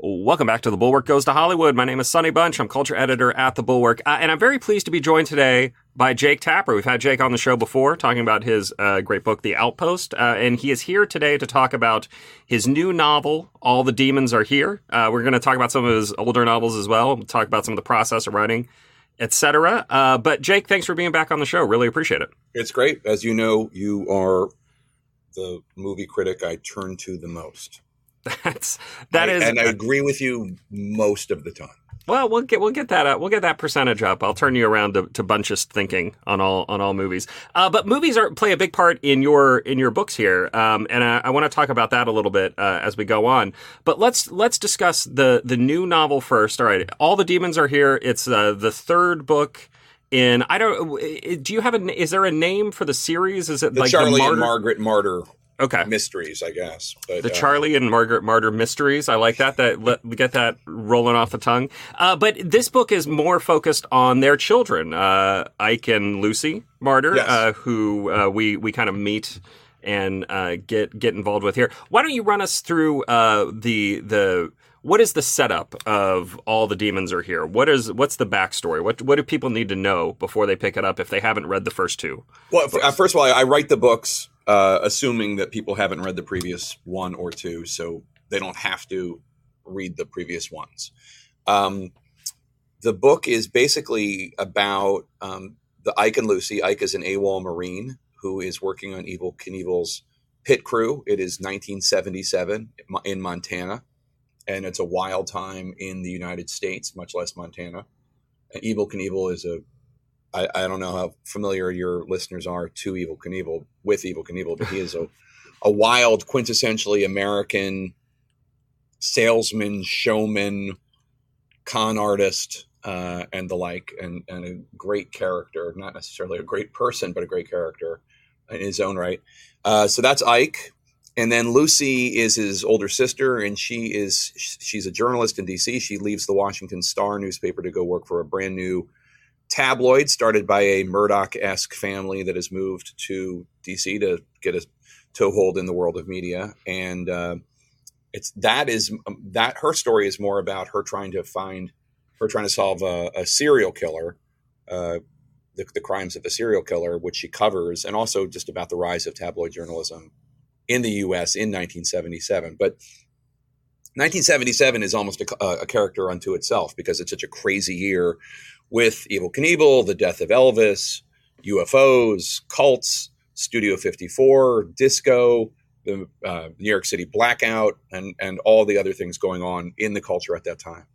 Welcome back to The Bulwark Goes to Hollywood. My name is Sonny Bunch. I'm culture editor at The Bulwark. Uh, and I'm very pleased to be joined today by Jake Tapper. We've had Jake on the show before talking about his uh, great book, The Outpost. Uh, and he is here today to talk about his new novel, All the Demons Are Here. Uh, we're going to talk about some of his older novels as well. We'll talk about some of the process of writing, etc. Uh, but Jake, thanks for being back on the show. Really appreciate it. It's great. As you know, you are the movie critic I turn to the most. That's that I, is, and I agree with you most of the time. Well, we'll get we'll get that up. We'll get that percentage up. I'll turn you around to, to bunchist thinking on all on all movies. Uh, but movies are play a big part in your in your books here, um, and I, I want to talk about that a little bit uh, as we go on. But let's let's discuss the the new novel first. All right, all the demons are here. It's uh, the third book in I don't. Do you have a? Is there a name for the series? Is it the like Charlie the Marder? and Margaret Marder Okay. mysteries, I guess. But, The uh, Charlie and Margaret Marder mysteries. I like that. That let we get that rolling off the tongue. Uh, but this book is more focused on their children, uh, Ike and Lucy Marder, Yes. uh, who uh, we we kind of meet and uh, get get involved with here. Why don't you run us through uh, the the what is the setup of all the demons are here? What is what's the backstory? What what do people need to know before they pick it up if they haven't read the first two? Well, first of all, I write the books uh, assuming that people haven't read the previous one or two, so they don't have to read the previous ones. Um, the book is basically about um, the Ike and Lucy. Ike is an AWOL Marine who is working on Evel Knievel's pit crew. It is 1977 in Montana, and it's a wild time in the United States, much less Montana. And Evel Knievel is a I, I don't know how familiar your listeners are to Evel Knievel with Evel Knievel, but he is a, a wild, quintessentially American salesman, showman, con artist, uh, and the like, and, and a great character. Not necessarily a great person, but a great character in his own right. Uh, so that's Ike. And then Lucy is his older sister, and she is she's a journalist in D.C. She leaves the Washington Star newspaper to go work for a brand new tabloid started by a Murdoch-esque family that has moved to DC to get a toehold in the world of media, and uh, it's that is that her story is more about her trying to find her trying to solve a, a serial killer, uh, the, the crimes of the serial killer, which she covers, and also just about the rise of tabloid journalism in the U.S. in 1977, but. 1977 is almost a, a character unto itself because it's such a crazy year with Evel Knievel, the death of Elvis, UFOs, cults, Studio 54, disco, the uh, New York City blackout, and and all the other things going on in the culture at that time.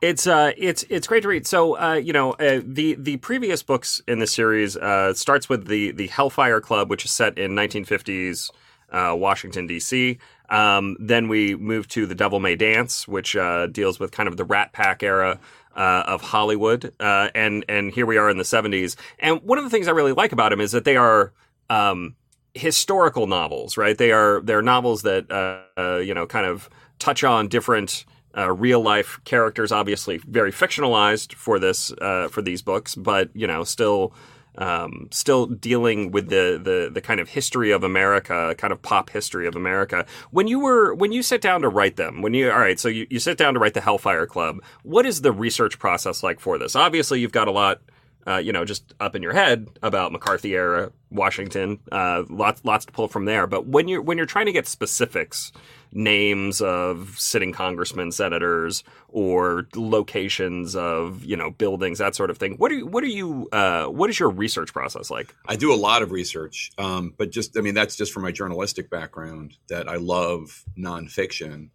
It's uh, it's it's great to read. So, uh, you know, uh, the the previous books in the series uh, starts with the the Hellfire Club, which is set in 1950s uh, Washington D.C. Um, then we move to the Devil May Dance, which uh, deals with kind of the Rat Pack era uh, of Hollywood, uh, and and here we are in the 70s. And one of the things I really like about them is that they are um, historical novels, right? They are they're novels that uh, uh, you know kind of touch on different uh, real life characters, obviously very fictionalized for this uh, for these books, but you know still. Um, still dealing with the, the the kind of history of America, kind of pop history of America. When you were when you sit down to write them, when you all right, so you, you sit down to write the Hellfire Club. What is the research process like for this? Obviously, you've got a lot uh, you know, just up in your head about McCarthy era Washington. Uh, lots, lots to pull from there. But when you're when you're trying to get specifics, names of sitting congressmen, senators, or locations of you know buildings, that sort of thing. What are you, what are you uh, what is your research process like? I do a lot of research, um, but just I mean that's just from my journalistic background that I love nonfiction,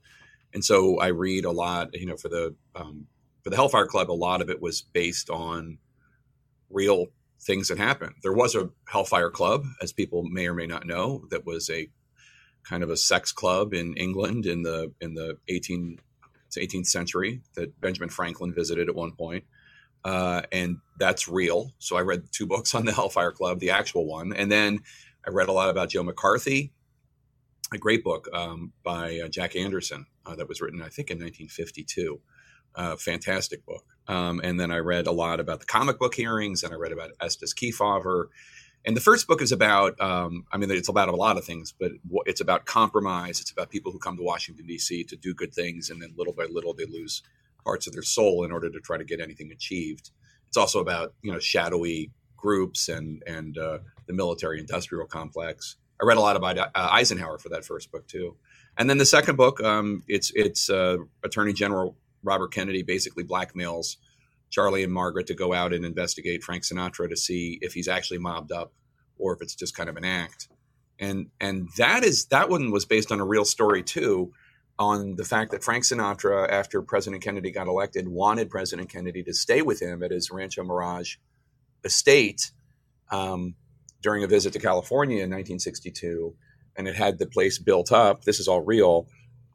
and so I read a lot. You know, for the um, for the Hellfire Club, a lot of it was based on real things that happened. There was a Hellfire Club, as people may or may not know, that was a kind of a sex club in England in the in the 18 18th century that Benjamin Franklin visited at one point. Uh, and that's real. So I read two books on the Hellfire Club, the actual one, and then I read a lot about Joe McCarthy, a great book um, by uh, Jack Anderson uh, that was written, I think, in 1952. Uh, fantastic book. Um, and then I read a lot about the comic book hearings, and I read about Estes Kefauver, And the first book is about, um, I mean, it's about a lot of things, but it's about compromise. It's about people who come to Washington, D.C. to do good things, and then little by little they lose parts of their soul in order to try to get anything achieved. It's also about, you know, shadowy groups and, and uh, the military industrial complex. I read a lot about uh, Eisenhower for that first book, too. And then the second book, um, it's, it's uh, Attorney General Robert Kennedy basically blackmails Charlie and Margaret to go out and investigate Frank Sinatra to see if he's actually mobbed up or if it's just kind of an act. And and that is that one was based on a real story too, on the fact that Frank Sinatra, after President Kennedy got elected, wanted President Kennedy to stay with him at his Rancho Mirage estate um, during a visit to California in 1962, and it had the place built up. This is all real,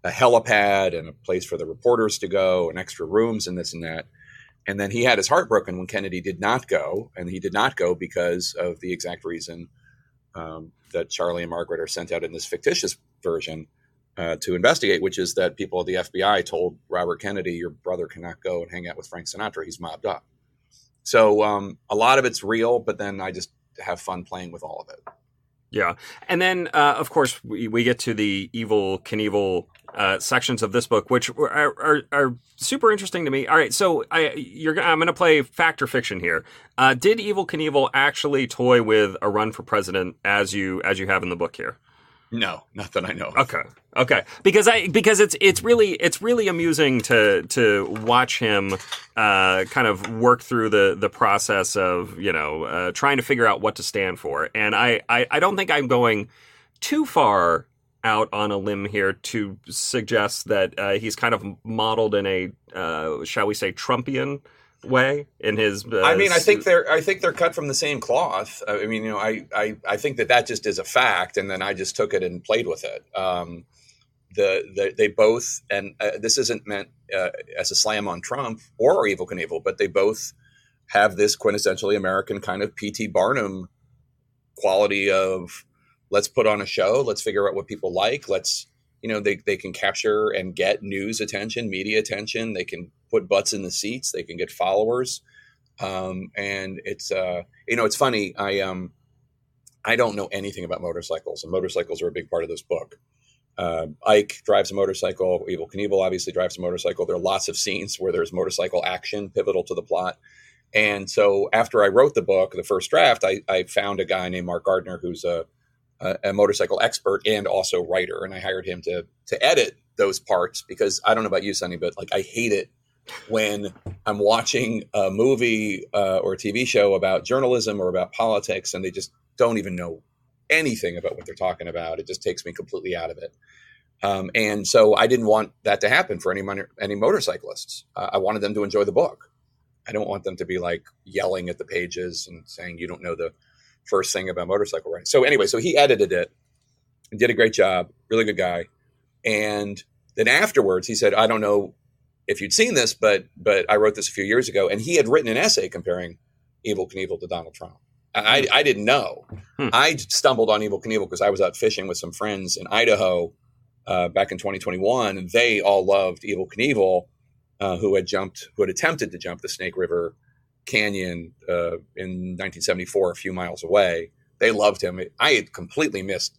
a helipad and a place for the reporters to go, and extra rooms and this and that. And then he had his heart broken when Kennedy did not go, and he did not go because of the exact reason um, that Charlie and Margaret are sent out in this fictitious version uh, to investigate, which is that people at the FBI told Robert Kennedy, "Your brother cannot go and hang out with Frank Sinatra; he's mobbed up." So um, a lot of it's real, but then I just have fun playing with all of it. Yeah, and then uh, of course we, we get to the Evel Knievel uh, sections of this book, which are, are, are, super interesting to me. All right, so I, you're, I'm going to play fact or fiction here. Uh, did Evel Knievel actually toy with a run for president as you as you have in the book here? No, not that I know. Of. Okay, okay, because I because it's it's really it's really amusing to to watch him uh, kind of work through the the process of you know uh, trying to figure out what to stand for, and I, I I don't think I'm going too far out on a limb here to suggest that uh, he's kind of modeled in a uh, shall we say Trumpian way in his. Uh, I mean, I think they're I think they're cut from the same cloth. I mean, you know, I I, I think that that just is a fact, and then I just took it and played with it. Um, the, the they both, and uh, this isn't meant uh, as a slam on Trump or Evel Knievel, but they both have this quintessentially American kind of P.T. Barnum quality of let's put on a show, let's figure out what people like, let's you know they, they can capture and get news attention media attention. They can put butts in the seats. They can get followers. Um, and it's uh, you know it's funny. I um i don't know anything about motorcycles and motorcycles are a big part of this book. Uh, ike drives a motorcycle. Evel Knievel obviously drives a motorcycle. There are lots of scenes where there's motorcycle action pivotal to the plot. And so after i wrote the book the first draft i, I found a guy named mark gardner who's a a, a motorcycle expert and also writer, and I hired him to to edit those parts because I don't know about you, Sonny, but like I hate it when I'm watching a movie uh, or a TV show about journalism or about politics, and they just don't even know anything about what they're talking about. It just takes me completely out of it. Um, and so I didn't want that to happen for any any motorcyclists. Uh, I wanted them to enjoy the book. I don't want them to be like yelling at the pages and saying you don't know the first thing about motorcycle riding. So anyway, so he edited it and did a great job. Really good guy. And then afterwards, he said, "I don't know if you'd seen this, but but I wrote this a few years ago." And he had written an essay comparing Evel Knievel to Donald Trump. I, I didn't know. Hmm. I stumbled on Evel Knievel because I was out fishing with some friends in Idaho uh, back in 2021, and they all loved Evel Knievel, uh, who had jumped, who had attempted to jump the Snake River Canyon uh, in 1974, a few miles away. They loved him. I had completely missed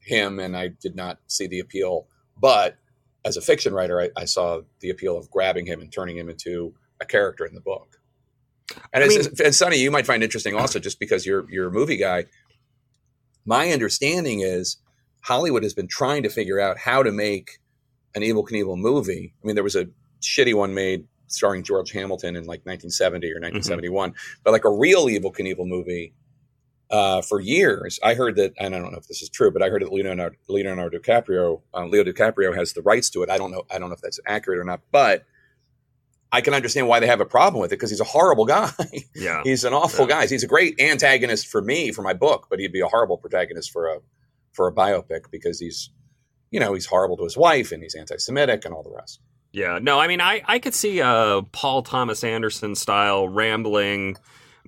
him, and I did not see the appeal. But as a fiction writer, I, I saw the appeal of grabbing him and turning him into a character in the book. And, I mean, and Sonny, you might find interesting also, just because you're you're a movie guy. My understanding is Hollywood has been trying to figure out how to make an Evel Knievel movie. I mean, there was a shitty one made starring George Hamilton in like 1970 or 1971, mm-hmm. but like a real Evel Knievel movie. Uh, for years, I heard that, and I don't know if this is true, but I heard that Leonardo, Leonardo DiCaprio, um, Leo DiCaprio has the rights to it. I don't know. I don't know if that's accurate or not, but I can understand why they have a problem with it because he's a horrible guy. Yeah, he's an awful yeah. guy. He's a great antagonist for me for my book, but he'd be a horrible protagonist for a for a biopic because he's, you know, he's horrible to his wife and he's anti-Semitic and all the rest. Yeah, no, I mean, I, I could see a Paul Thomas Anderson style rambling,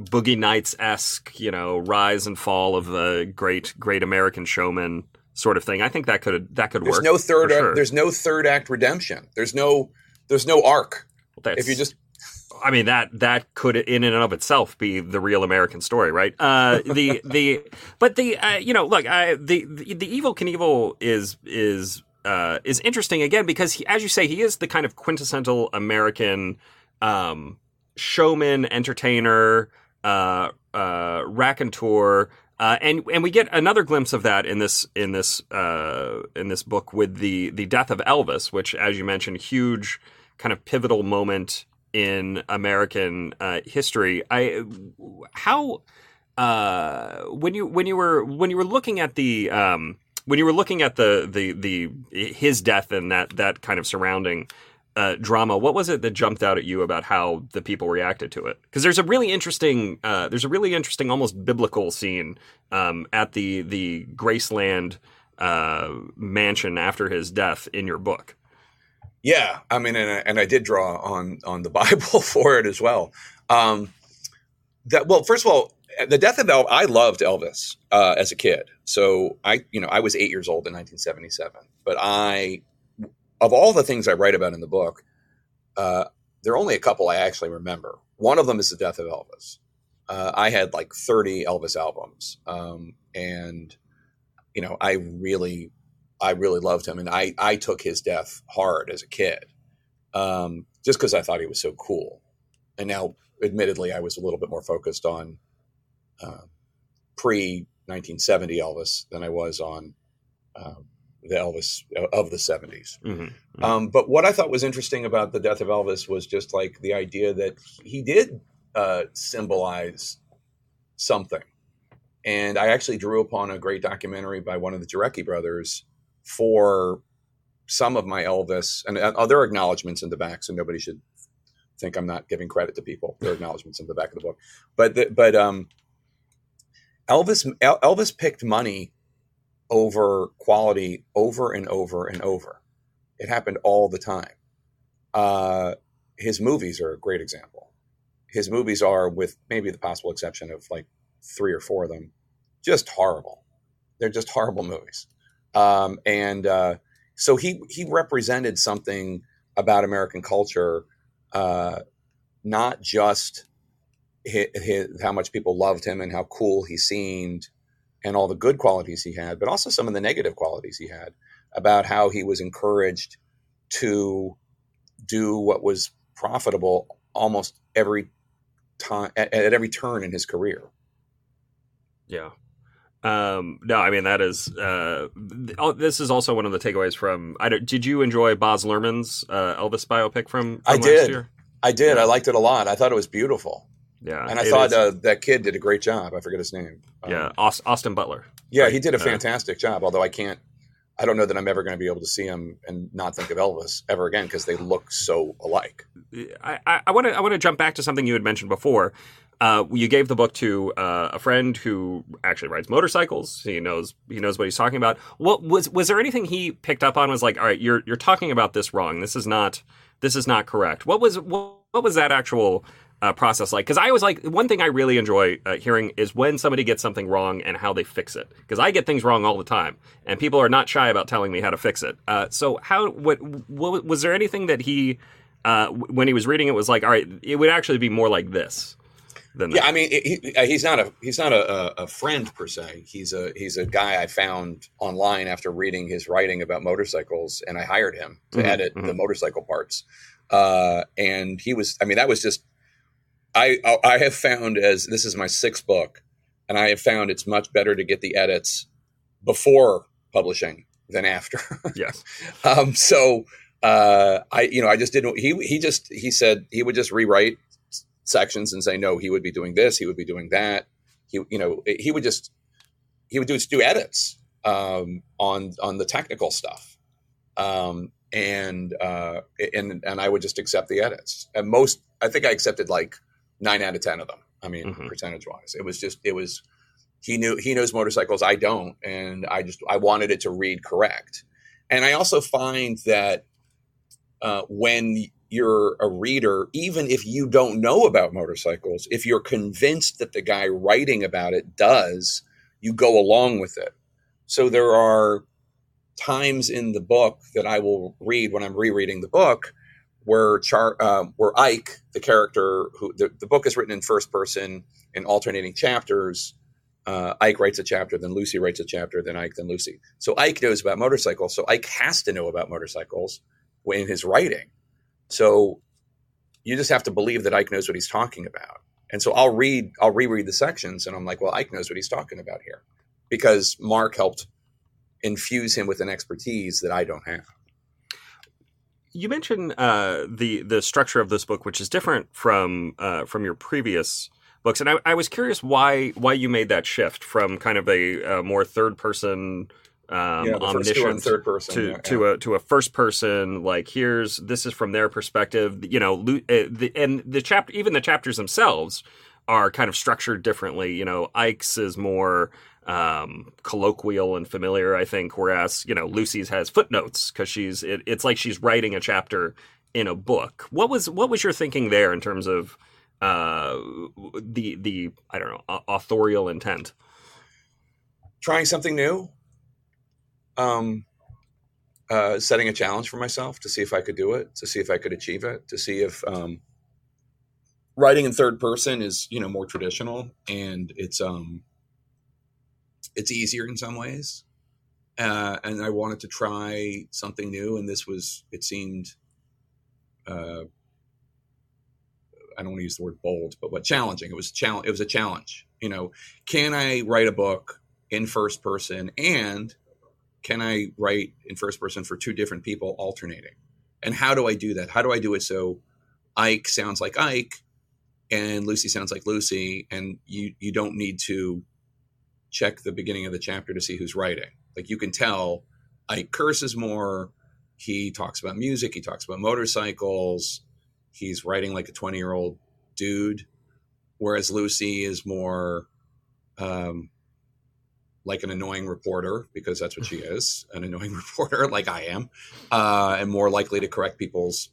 Boogie Nights esque, you know, rise and fall of a great great American showman sort of thing. I think that could that could there's work. No third. Sure. There's no third act redemption. There's no there's no arc. Well, if you just I mean that that could in and of itself be the real American story, right? Uh, the the but the uh, you know look I, the, the the Evel Knievel is is uh, is interesting again because he, as you say he is the kind of quintessential American um, showman, entertainer, uh, uh, raconteur. Uh, and and we get another glimpse of that in this in this uh, in this book with the the death of Elvis, which, as you mentioned, huge kind of pivotal moment in American uh, history. I how uh, when you when you were when you were looking at the um, when you were looking at the the the his death and that that kind of surrounding uh, drama, what was it that jumped out at you about how the people reacted to it? Because there's a really interesting, uh, there's a really interesting, almost biblical scene um, at the the Graceland uh, mansion after his death in your book. Yeah, I mean, and I, and I did draw on on the Bible for it as well. Um, that well, first of all, the death of Elvis. I loved Elvis uh, as a kid. So I, you know, I was eight years old in 1977. But I, of all the things I write about in the book, uh, there are only a couple I actually remember. One of them is the death of Elvis. Uh, I had like 30 Elvis albums, um, and you know, I really I really loved him, and I I took his death hard as a kid, um, just because I thought he was so cool. And now, admittedly, I was a little bit more focused on uh, pre 1970 Elvis than I was on um, the Elvis of the 70s. Mm-hmm. Mm-hmm. Um, but what I thought was interesting about the death of Elvis was just like the idea that he did uh, symbolize something. And I actually drew upon a great documentary by one of the Jarecki brothers for some of my Elvis and other acknowledgments in the back, so nobody should think I'm not giving credit to people. There are acknowledgments in the back of the book, but the, but um, Elvis Elvis picked money over quality over and over and over. It happened all the time. Uh, his movies are a great example. His movies are, with maybe the possible exception of like three or four of them, just horrible. They're just horrible movies. Um, and uh, so he he represented something about American culture, uh, not just his, his, how much people loved him and how cool he seemed, and all the good qualities he had, but also some of the negative qualities he had about how he was encouraged to do what was profitable almost every time at, at every turn in his career. Yeah. Um, no, I mean that is. Uh, oh, this is also one of the takeaways from. I did you enjoy Baz Luhrmann's uh, Elvis biopic from? from I did. Year? I did. Yeah. I liked it a lot. I thought it was beautiful. Yeah, and I thought uh, that kid did a great job. I forget his name. Um, yeah, Austin Butler. Yeah, right? he did a fantastic job. Although I can't, I don't know that I'm ever going to be able to see him and not think of Elvis ever again because they look so alike. I want to I want to jump back to something you had mentioned before. Uh, you gave the book to uh, a friend who actually rides motorcycles. He knows he knows what he's talking about. What was was there anything he picked up on? Was like, all right, you're you're talking about this wrong. This is not this is not correct. What was what, what was that actual uh, process like? Because I was like, one thing I really enjoy uh, hearing is when somebody gets something wrong and how they fix it. Because I get things wrong all the time, and people are not shy about telling me how to fix it. Uh, so how what, what was there anything that he uh, when he was reading it was like, all right, it would actually be more like this than yeah. That. I mean, he, uh, he's not a he's not a, a, friend per se. He's a he's a guy I found online after reading his writing about motorcycles, and I hired him to mm-hmm, edit mm-hmm. the motorcycle parts. Uh, and he was, I mean, that was just I I have found as this is my sixth book, and I have found it's much better to get the edits before publishing than after. yes. um, so uh, I you know I just didn't. He he just he said he would just rewrite sections and say no he would be doing this he would be doing that he you know he would just he would do do edits um, on on the technical stuff um, and uh, and and I would just accept the edits and most I think I accepted like nine out of ten of them. I mean mm-hmm. percentage wise it was just it was he knew he knows motorcycles. I don't. And I just I wanted it to read correct. And I also find that uh, when you're a reader, even if you don't know about motorcycles, if you're convinced that the guy writing about it does, you go along with it. So there are times in the book that I will read when I'm rereading the book where Char, uh, where Ike, the character who the, the book is written in first person in alternating chapters. Uh, Ike writes a chapter, then Lucy writes a chapter, then Ike, then Lucy. So Ike knows about motorcycles. So Ike has to know about motorcycles in his writing. So you just have to believe that Ike knows what he's talking about. And so I'll read, I'll reread the sections, and I'm like, well, Ike knows what he's talking about here, because Mark helped infuse him with an expertise that I don't have. You mentioned uh, the the structure of this book, which is different from uh, from your previous books, and I, I, was curious why why you made that shift from kind of a, a more third person um, yeah, omniscient third person to yeah, to yeah. a to a first person. Like here's this is from their perspective. You know, uh, the, and the chapter even the chapters themselves are kind of structured differently. You know, Ike's is more um, colloquial and familiar, I think, whereas you know Lucy's has footnotes because she's it, it's like she's writing a chapter in a book. What was what was your thinking there in terms of uh, the the I don't know authorial intent? Trying something new, um, uh, setting a challenge for myself to see if I could do it, to see if I could achieve it, to see if um, writing in third person is you know more traditional and it's um it's easier in some ways. Uh, and I wanted to try something new, and this was it seemed. Uh, I don't want to use the word bold, but what challenging. It was challenge. It was a challenge. You know, can I write a book in first person, and can I write in first person for two different people alternating? And how do I do that? How do I do it so Ike sounds like Ike, and Lucy sounds like Lucy, and you you don't need to check the beginning of the chapter to see who's writing. Like you can tell Ike curses more. He talks about music. He talks about motorcycles. He's writing like a 20 year old dude. Whereas Lucy is more um, like an annoying reporter because that's what she is an annoying reporter, like I am, uh, and more likely to correct people's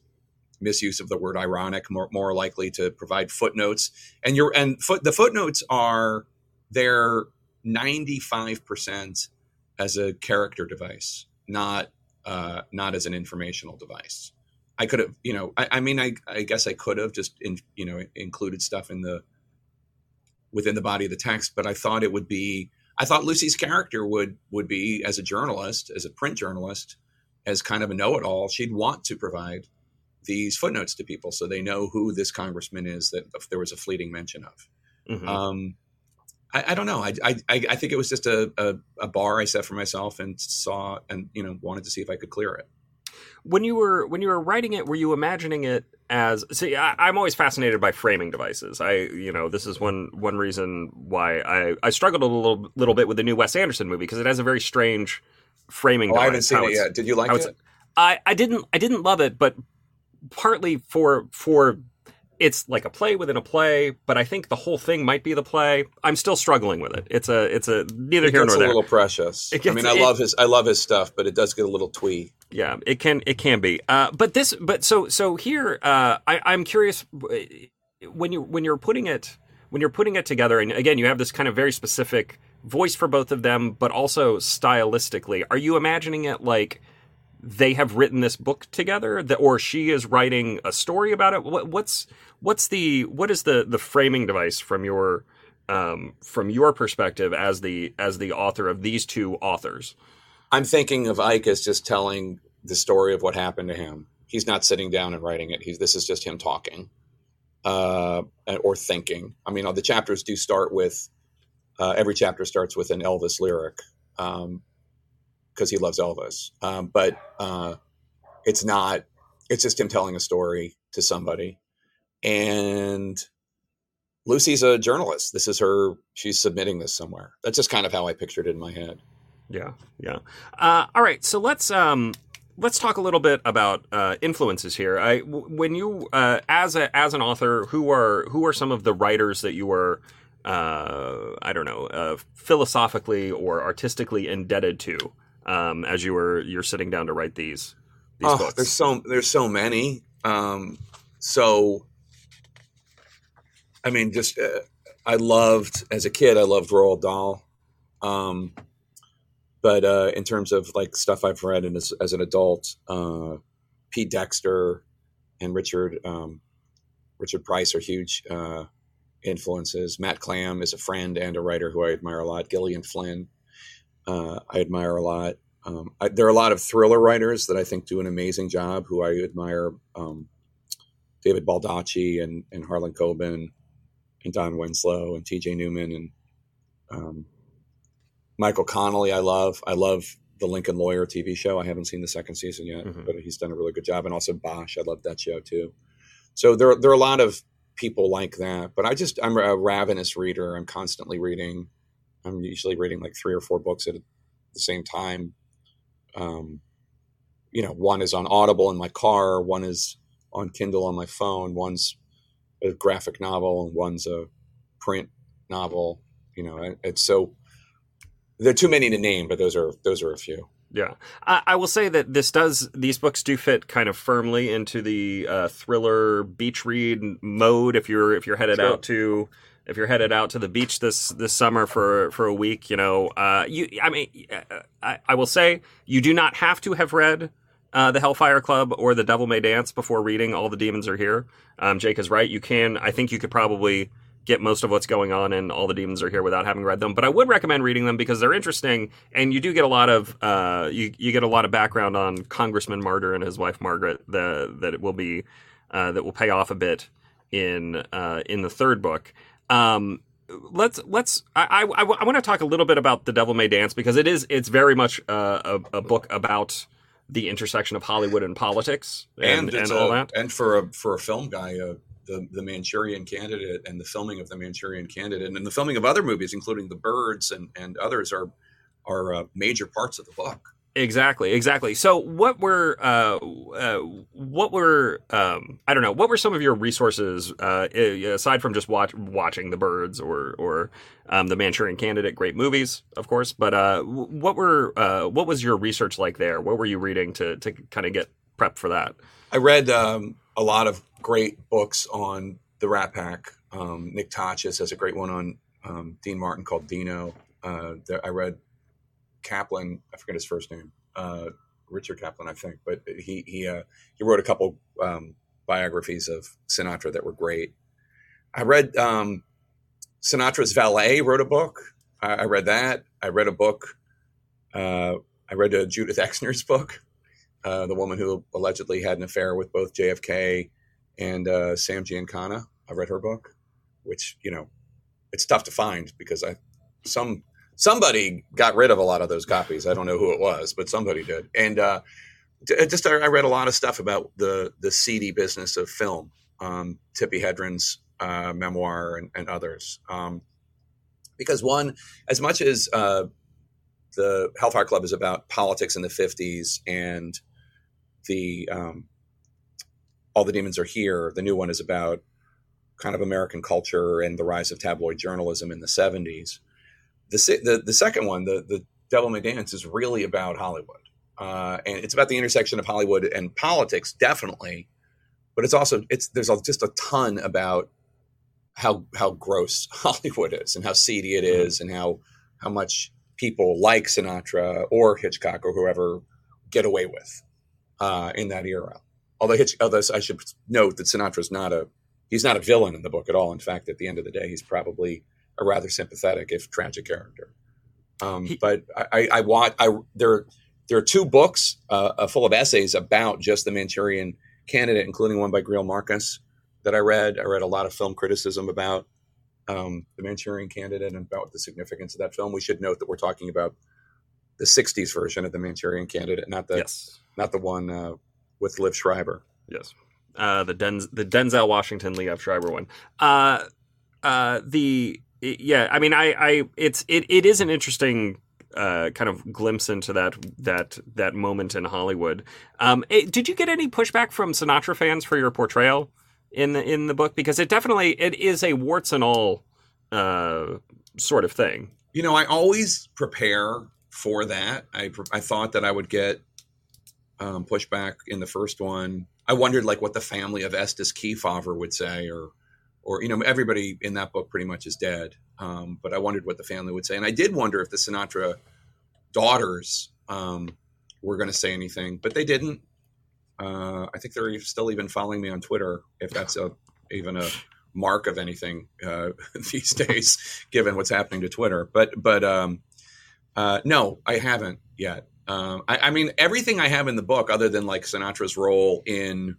misuse of the word ironic, more, more likely to provide footnotes. And your and foot the footnotes are they're 95% as a character device, not uh, not as an informational device. I could have, you know, I, I mean, I, I, guess I could have just, in, you know, included stuff in the within the body of the text, but I thought it would be. I thought Lucy's character would would be as a journalist, as a print journalist, as kind of a know-it-all. She'd want to provide these footnotes to people so they know who this congressman is that there was a fleeting mention of. Mm-hmm. Um, I, I don't know. I, I, I think it was just a, a, a bar I set for myself and saw and you know wanted to see if I could clear it when you were when you were writing it were you imagining it as see I, am always fascinated by framing devices i you know this is one one reason why i i struggled a little little bit with the new wes anderson movie because it has a very strange framing oh, device. i haven't seen it yet did you like it I, I didn't i didn't love it but partly for for it's like a play within a play, but I think the whole thing might be the play. I'm still struggling with it. It's a it's a neither it here nor there. It's a little precious. Gets, I mean, I it, love his I love his stuff, but it does get a little twee. Yeah, it can it can be. Uh, but this but so so here uh, I, I'm curious when you when you're putting it when you're putting it together, and again you have this kind of very specific voice for both of them, but also stylistically. Are you imagining it like? They have written this book together that, or she is writing a story about it? What, what's what's the what is the the framing device from your um, from your perspective as the as the author of these two authors? I'm thinking of ike as just telling the story of what happened to him. He's not sitting down and writing it. He's this is just him talking uh, or thinking. I mean the chapters do start with uh, every chapter starts with an elvis lyric. Um, because he loves Elvis. Um, but uh, it's not. It's just him telling a story to somebody. And Lucy's a journalist. This is her. She's submitting this somewhere. That's just kind of how I pictured it in my head. Yeah, yeah. Uh, all right, so let's um, let's talk a little bit about uh, influences here. I, when you uh, as a as an author, who are who are some of the writers that you were uh, I don't know uh, philosophically or artistically indebted to um, as you were you're sitting down to write these these oh, books? There's so there's so many. Um, so, I mean, just uh, I loved as a kid. I loved Roald Dahl. Um, but uh, in terms of like stuff I've read and as, as an adult, uh, Pete Dexter, and Richard um, Richard Price are huge uh, influences. Matt Klam is a friend and a writer who I admire a lot. Gillian Flynn, uh, I admire a lot. Um, I, there are a lot of thriller writers that I think do an amazing job who I admire. Um, David Baldacci and, and Harlan Coben and Don Winslow and TJ Newman and um, Michael Connelly. I love. I love the Lincoln Lawyer TV show. I haven't seen the second season yet, mm-hmm. but he's done a really good job. And also Bosch. I love that show too. So there, there are a lot of people like that. But I just, I'm a ravenous reader. I'm constantly reading. I'm usually reading like three or four books at the same time. Um, you know, one is on Audible in my car, one is on Kindle on my phone, one's a graphic novel, and one's a print novel. You know, it's so there are too many to name, but those are those are a few. Yeah, I, I, will say that this does these books do fit kind of firmly into the uh, thriller beach read mode. If you're if you're headed sure. out to if you're headed out to the beach this this summer for for a week, you know, uh, you I mean, uh, I, I will say you do not have to have read uh, the Hellfire Club or the Devil May Dance before reading All the Demons Are Here. Um, Jake is right. You can. I think you could probably get most of what's going on in All the Demons Are Here without having read them. But I would recommend reading them because they're interesting, and you do get a lot of uh, you you get a lot of background on Congressman Marder and his wife Margaret. The, that it will be uh, that will pay off a bit in uh, in the third book. Um, let's let's I, I, I want to talk a little bit about the Devil May Dance because it is it's very much uh, a, a book about the intersection of Hollywood and politics and, and, and all a, that. And for a for a film guy, uh, the the Manchurian Candidate and the filming of the Manchurian Candidate and the filming of other movies, including The Birds and and others, are are uh, major parts of the book. Exactly, exactly. So, what were uh, uh, what were um, I don't know what were some of your resources uh, aside from just watch, watching the birds or or um, the Manchurian Candidate? Great movies, of course. But uh, what were uh, what was your research like there? What were you reading to to kind of get prepped for that? I read um, a lot of great books on the Rat Pack. Um, Nick Tosches has a great one on um, Dean Martin called Dino. Uh, I read Kaplan, I forget his first name, uh, Richard Kaplan, I think, but he he uh, he wrote a couple um, biographies of Sinatra that were great. I read um, Sinatra's valet wrote a book. I, I, read that. I read a book. Uh, I read a Judith Exner's book, uh, the woman who allegedly had an affair with both JFK and uh, Sam Giancana. I read her book, which you know, it's tough to find because I some somebody got rid of a lot of those copies. I don't know who it was, but somebody did. And uh, just I read a lot of stuff about the the seedy business of film. Um, Tippi Hedren's uh, memoir and, and others. Um, because one, as much as uh, the Hellfire Club is about politics in the '50s and the um, all the demons are here, the new one is about kind of American culture and the rise of tabloid journalism in the '70s the, the, the second one, the, the Devil May Dance, is really about Hollywood. Uh, and it's about the intersection of Hollywood and politics, definitely. But it's also it's there's just a ton about how how gross Hollywood is and how seedy it mm-hmm. and how how much people like Sinatra or Hitchcock or whoever get away with uh, in that era. Although Hitch, although I should note that Sinatra's not a he's not a villain in the book at all. In fact, at the end of the day, he's probably a rather sympathetic, if tragic, character. Um, he, but I, I, want I there there are two books uh, uh, full of essays about just the Manchurian Candidate, including one by Greil Marcus that I read. I read a lot of film criticism about um, the Manchurian Candidate and about the significance of that film. We should note that we're talking about the '60s version of the Manchurian Candidate, not the yes. not the one uh, with Liev Schreiber. Yes, uh, the Denz- the Denzel Washington Liev Schreiber one. Uh, the yeah, I mean, I, I, it's, it, it is an interesting uh, kind of glimpse into that that that moment in Hollywood. Um, it, did you get any pushback from Sinatra fans for your portrayal in the in the book? Because it definitely it is a warts and all uh, sort of thing. You know, I always prepare for that. I I thought that I would get um, pushback in the first one. I wondered like what the family of Estes Kefauver would say, or or you know everybody in that book pretty much is dead um, but i wondered what the family would say and i did wonder if the sinatra daughters um, were going to say anything but they didn't Uh, I think they're still even following me on Twitter, if that's a even a mark of anything uh, these days, given what's happening to Twitter. But but um, uh, no, I haven't yet. Um, I, I, mean, everything I have in the book, other than like Sinatra's role in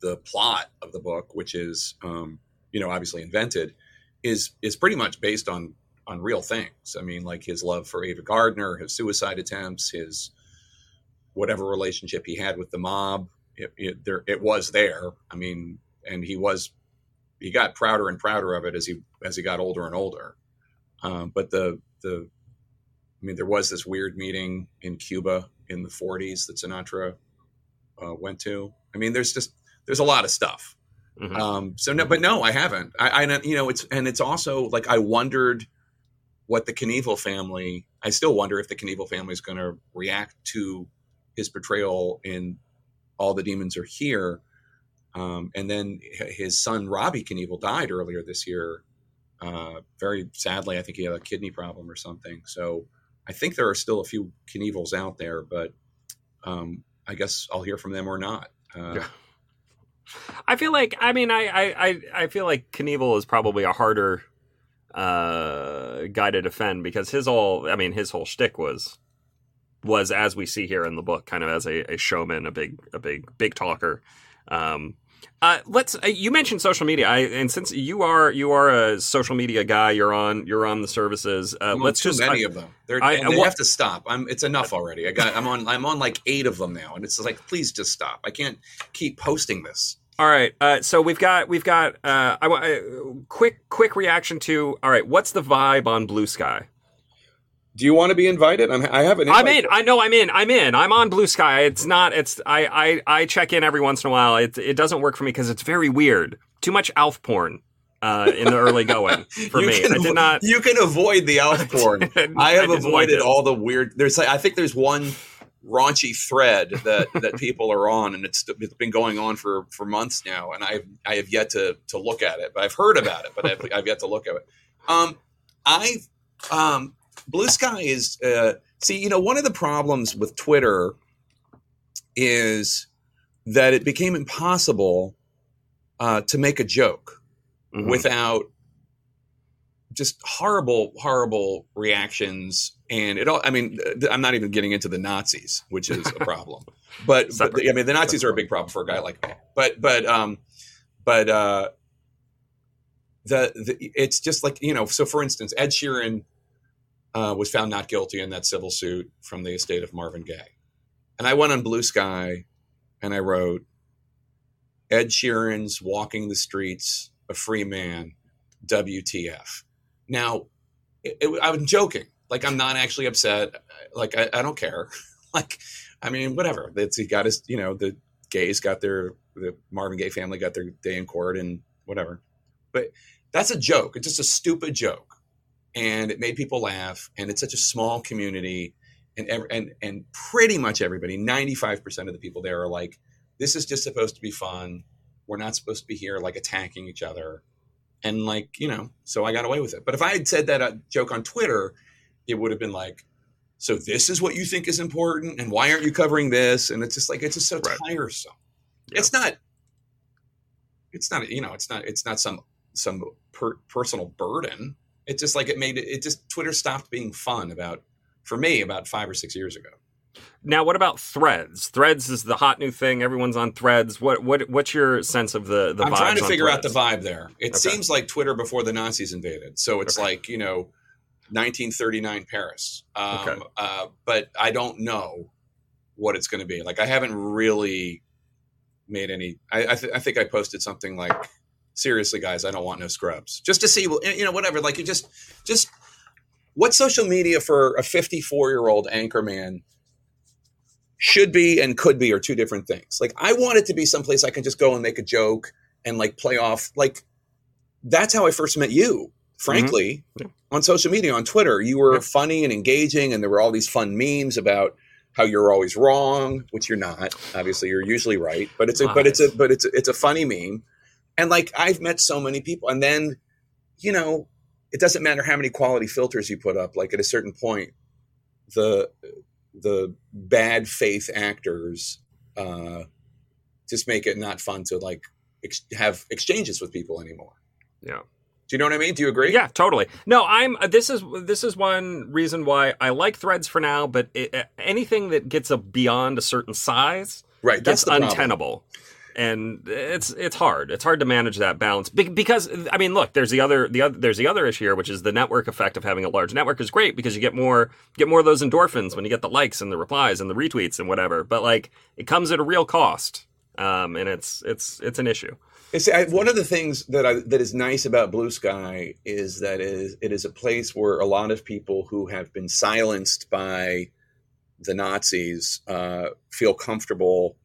the plot of the book, which is um, you know obviously invented, is is pretty much based on on real things. I mean, like his love for Ava Gardner, his suicide attempts, his whatever relationship he had with the mob. It, it, there, it was there. I mean, and he was he got prouder and prouder of it as he as he got older and older. Um, but the the I mean, there was this weird meeting in Cuba in the 40s that Sinatra uh, went to. I mean, there's just there's a lot of stuff. Mm-hmm. Um, so no, but no, I haven't. I, I, you know, it's and it's also like I wondered what the Knievel family. I still wonder if the Knievel family is going to react to his portrayal in All the Demons Are Here. Um, and then his son Robbie Knievel died earlier this year. Uh, very sadly, I think he had a kidney problem or something. So I think there are still a few Knievels out there, but um, I guess I'll hear from them or not. Uh, yeah. I feel like I mean I I I feel like Knievel is probably a harder uh, guy to defend because his whole I mean his whole shtick was was as we see here in the book, kind of as a, a showman, a big a big big talker. Um, uh, let's. Uh, you mentioned social media, I, and since you are you are a social media guy, you're on you're on the services. Uh, let's too just many I, of them. They're, I, they have to stop. I'm. It's enough already. I got. I'm on. I'm on like eight of them now, and it's like, please just stop. I can't keep posting this. All right. Uh, so we've got we've got. Uh, I want uh, quick quick reaction to. All right. What's the vibe on Blue Sky? Do you want to be invited? I'm, I have an. I'm in. I know. I'm in. I'm in. I'm on Blue Sky. It's not. It's. I. I. I check in every once in a while. It. It doesn't work for me because it's very weird. Too much Alf porn. Uh, in the early going for me, can, I did not. You can avoid the Alf porn. I have I avoided all the weird. There's. I think there's one raunchy thread that that people are on, and it's it's been going on for for months now, and I've I have yet to to look at it, but I've heard about it, but I've, I've yet to look at it. Um, I've um Bluesky is uh, see, you know, one of the problems with Twitter is that it became impossible uh, to make a joke mm-hmm. without just horrible, horrible reactions. And it all, I mean, I'm not even getting into the Nazis, which is a problem. but, but I mean, the Nazis are a big problem for a guy like me. But, but, um, but, uh, the, the, it's just like, you know, so for instance, Ed Sheeran uh, was found not guilty in that civil suit from the estate of Marvin Gaye. And I went on blue sky and I wrote, Ed Sheeran's Walking the Streets, a Free Man, WTF. Now, it, it, I'm joking. Like, I'm not actually upset. Like, I, I don't care. like, I mean, whatever. It's, he got his, you know, the gays got their, the Marvin Gaye family got their day in court and whatever. But that's a joke. It's just a stupid joke and it made people laugh. And it's such a small community, and and and pretty much everybody, ninety five percent of the people there are like, this is just supposed to be fun. We're not supposed to be here like attacking each other, and like you know. So I got away with it. But if I had said that uh, joke on Twitter, it would have been like, so this is what you think is important, and why aren't you covering this? And it's just like it's just so right. tiresome. Yeah. It's not. It's not you know. It's not. It's not some some per, personal burden It's just like it made it, it just Twitter stopped being fun about for me about five or six years ago. Now, what about Threads? Threads is the hot new thing. Everyone's on Threads. What what what's your sense of the the? I'm trying to figure out the vibe there. It okay. seems like Twitter before the Nazis invaded. So it's okay. like you know, 1939 Paris. Um, okay. Uh, but I don't know what it's going to be. Like I haven't really made any. I I, th- I think I posted something like seriously, guys, I don't want no scrubs. Just to see, you know, whatever. Like you just, just what social media for a 54 year old anchor man should be and could be are two different things. Like I want it to be someplace I can just go and make a joke and like play off. Like that's how I first met you. Frankly, mm-hmm. on social media, on Twitter, you were yeah. funny and engaging, and there were all these fun memes about how you're always wrong, which you're not. Obviously, you're usually right, but it's a, but it's a, but it's a, it's a funny meme and like I've met so many people, and then, you know, it doesn't matter how many quality filters you put up. Like at a certain point, the the bad faith actors uh, just make it not fun to like ex- have exchanges with people anymore. Yeah. Do you know what I mean? Do you agree? Yeah, totally. No, I'm. Uh, this is this is one reason why I like Threads for now. But it, anything that gets a beyond a certain size, right, that's untenable. And it's it's hard. It's hard to manage that balance Be- because I mean, look, there's the other the other there's the other issue here, which is the network effect of having a large network is great because you get more get more of those endorphins when you get the likes and the replies and the retweets and whatever. But like, it comes at a real cost, um, and it's it's it's an issue. It's, I, one of the things that I, that is nice about Bluesky is that it is, it is a place where a lot of people who have been silenced by the Nazis uh, feel comfortable.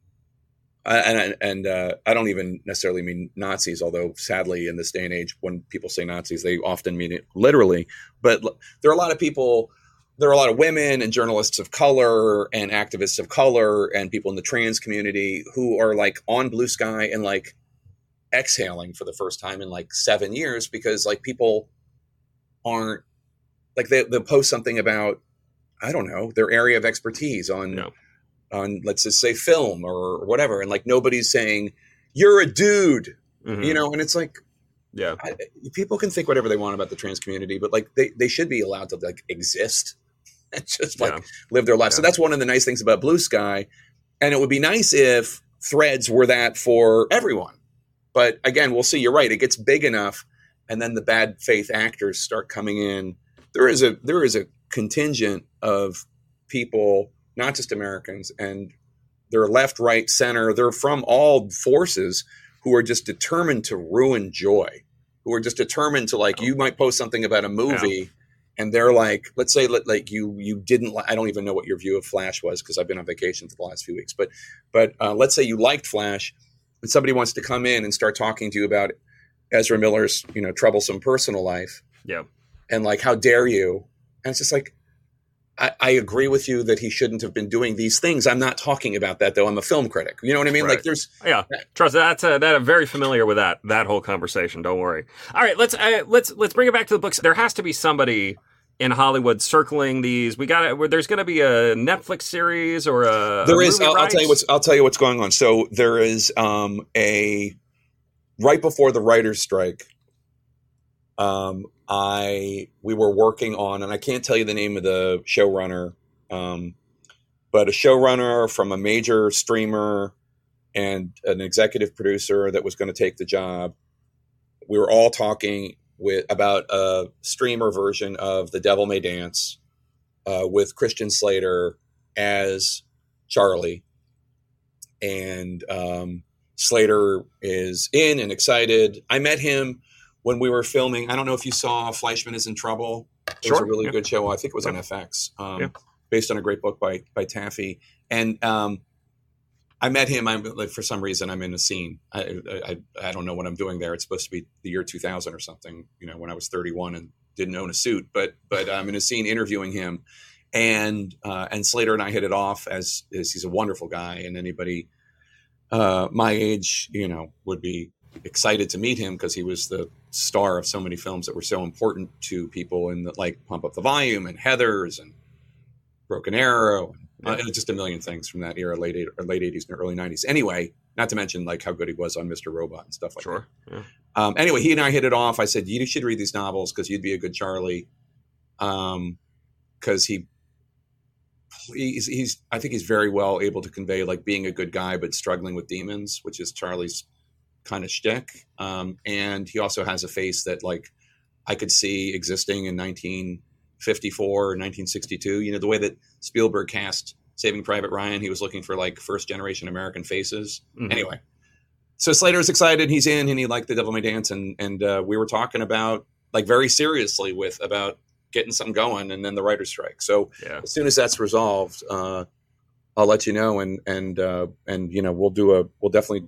Uh, and and uh, I don't even necessarily mean Nazis, although sadly in this day and age, when people say Nazis, they often mean it literally. But there are a lot of people there are a lot of women and journalists of color and activists of color and people in the trans community who are like on Bluesky and like exhaling for the first time in like seven years because like people aren't like they, they'll post something about i don't know their area of expertise on no. on let's just say film or whatever and like nobody's saying you're a dude mm-hmm. you know and it's like yeah I, people can think whatever they want about the trans community but like they, they should be allowed to like exist and just like yeah. live their life yeah. so that's one of the nice things about Bluesky and it would be nice if threads were that for everyone but again, we'll see. You're right. It gets big enough, and then the bad faith actors start coming in. There is a there is a contingent of people, not just Americans, and they're left, right, center. They're from all forces who are just determined to ruin joy. Who are just determined to like. You might post something about a movie. Yeah and they're like let's say like you you didn't i don't even know what your view of flash was because i've been on vacation for the last few weeks but but uh, let's say you liked flash and somebody wants to come in and start talking to you about Ezra Miller's, you know, troublesome personal life. Yeah. And like, how dare you? And it's just like, I, I, agree with you that he shouldn't have been doing these things. I'm not talking about that though. I'm a film critic. You know what I mean? Right. Like there's yeah. Trust that's a, that I'm very familiar with that that whole conversation. Don't worry. All right, let's uh, let's let's bring it back to the books. There has to be somebody in Hollywood circling these. We got it. There's going to be a Netflix series or a. There is. I'll, I'll, tell you what's. I'll tell you what's going on. So there is um, a right before the writers' strike. Um, I we were working on, and I can't tell you the name of the showrunner, um, but a showrunner from a major streamer and an executive producer that was going to take the job. We were all talking with about a streamer version of The Devil May Dance uh, with Christian Slater as Charlie, and um, Slater is in and excited. I met him when we were filming. I don't know if you saw Fleishman is in Trouble. It sure. was a really yeah. good show. I think it was on FX, um, yeah. based on a great book by by Taffy. And um, I met him. I'm like for some reason I'm in a scene. I, I I don't know what I'm doing there. It's supposed to be the year 2000 or something. You know, when I was 31 and didn't own a suit, but but I'm in a scene interviewing him, and uh, and Slater and I hit it off as, as he's a wonderful guy, and anybody uh, my age, you know, would be excited to meet him because he was the star of so many films that were so important to people, and like Pump Up the Volume and Heather's and Broken Arrow uh, just a million things from that era, late or late eighties and early nineties. Anyway, not to mention like how good he was on Mr. Robot and stuff like sure. that. Yeah. Um, anyway, he and I hit it off. I said you should read these novels because you'd be a good Charlie. Um, because he he's, he's I think he's very well able to convey like being a good guy but struggling with demons, which is Charlie's kind of shtick. Um, and he also has a face that like I could see existing in 1954 or 1962. You know the way that Spielberg cast Saving Private Ryan. He was looking for like first generation American faces. Mm-hmm. Anyway, so Slater's excited. He's in, and he liked the Devil May Dance, and and uh, we were talking about like very seriously with about getting something going, and then the writer's strike. So yeah. as soon as that's resolved, uh, I'll let you know, and and uh, and you know we'll do a we'll definitely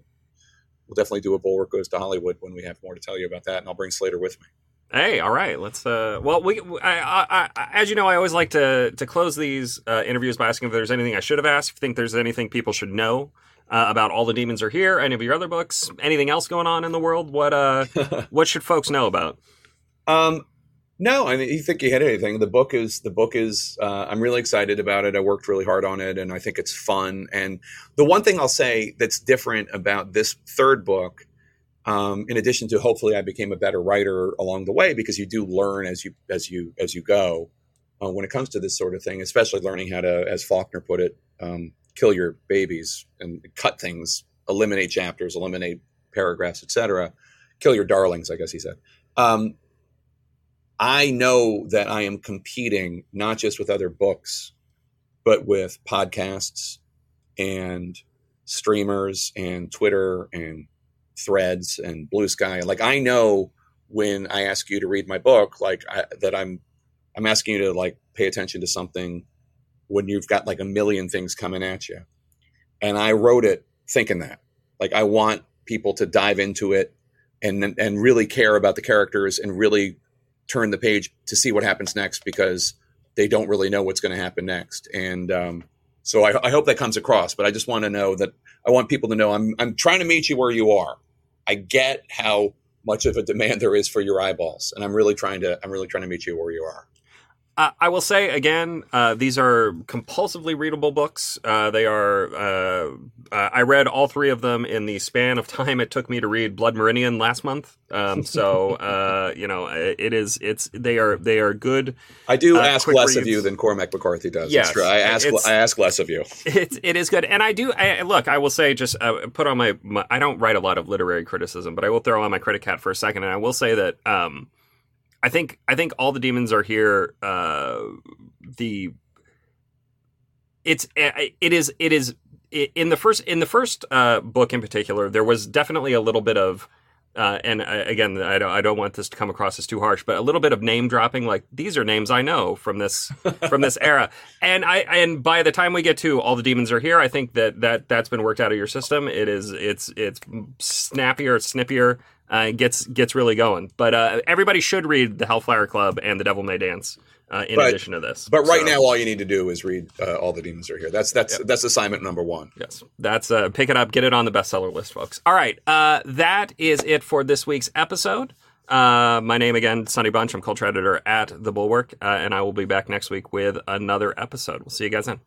we'll definitely do a Bulwark goes to Hollywood when we have more to tell you about that, and I'll bring Slater with me. Hey, all right. Let's. Uh, well, we. I, I, I, as you know, I always like to to close these uh, interviews by asking if there's anything I should have asked. If you think there's anything people should know uh, about all the demons are here, any of your other books, anything else going on in the world, what uh, what should folks know about? Um, No, I mean, you think you hit anything. The book is the book is. Uh, I'm really excited about it. I worked really hard on it, and I think it's fun. And the one thing I'll say that's different about this third book, um, in addition to hopefully I became a better writer along the way, because you do learn as you as you as you go. Uh, when it comes to this sort of thing, especially learning how to, as Faulkner put it, um, kill your babies and cut things, eliminate chapters, eliminate paragraphs, etc. Kill your darlings, I guess he said. Um, I know that I am competing not just with other books, but with podcasts and streamers and Twitter and threads and Bluesky. Like I know when I ask you to read my book, like I, that I'm, I'm asking you to like pay attention to something when you've got like a million things coming at you. And I wrote it thinking that like, I want people to dive into it and, and really care about the characters and really turn the page to see what happens next because they don't really know what's going to happen next. And um, so I, I, hope that comes across. But I just want to know that I want people to know I'm I'm trying to meet you where you are. I get how much of a demand there is for your eyeballs, and I'm really trying to I'm really trying to meet you where you are. Uh, I will say again, uh, these are compulsively readable books. Uh, they are. Uh, uh, I read all three of them in the span of time it took me to read Blood Meridian last month. Um, so uh, you know, it is. It's they are they are good. I do ask less reads. of you than Cormac McCarthy does. Yes, I ask I ask less of you. It, it is good, and I do. I, look, I will say, just put on my, my, I don't write a lot of literary criticism, but I will throw on my critic hat for a second, and I will say that. Um, I think I think all the demons are here. Uh, the it's it is it is in the first in the first uh, book in particular. There was definitely a little bit of. Uh, and uh, again, I don't, I don't want this to come across as too harsh, but a little bit of name dropping, like these are names I know from this from this era. And I and by the time we get to all the demons are here, I think that that that's been worked out of your system. It is it's it's snappier, snippier, uh, gets gets really going. But uh, everybody should read the Hellfire Club and the Devil May Dance. Uh, in but, addition to this, but right so, now, all you need to do is read uh, "All the Demons Are Here." That's that's yep. that's assignment number one. Yes, that's uh, pick it up, get it on the bestseller list, folks. All right, uh, that is it for this week's episode. my name again, Sonny Bunch. I'm culture editor at the Bulwark, and I will be back next week with another episode. We'll see you guys then.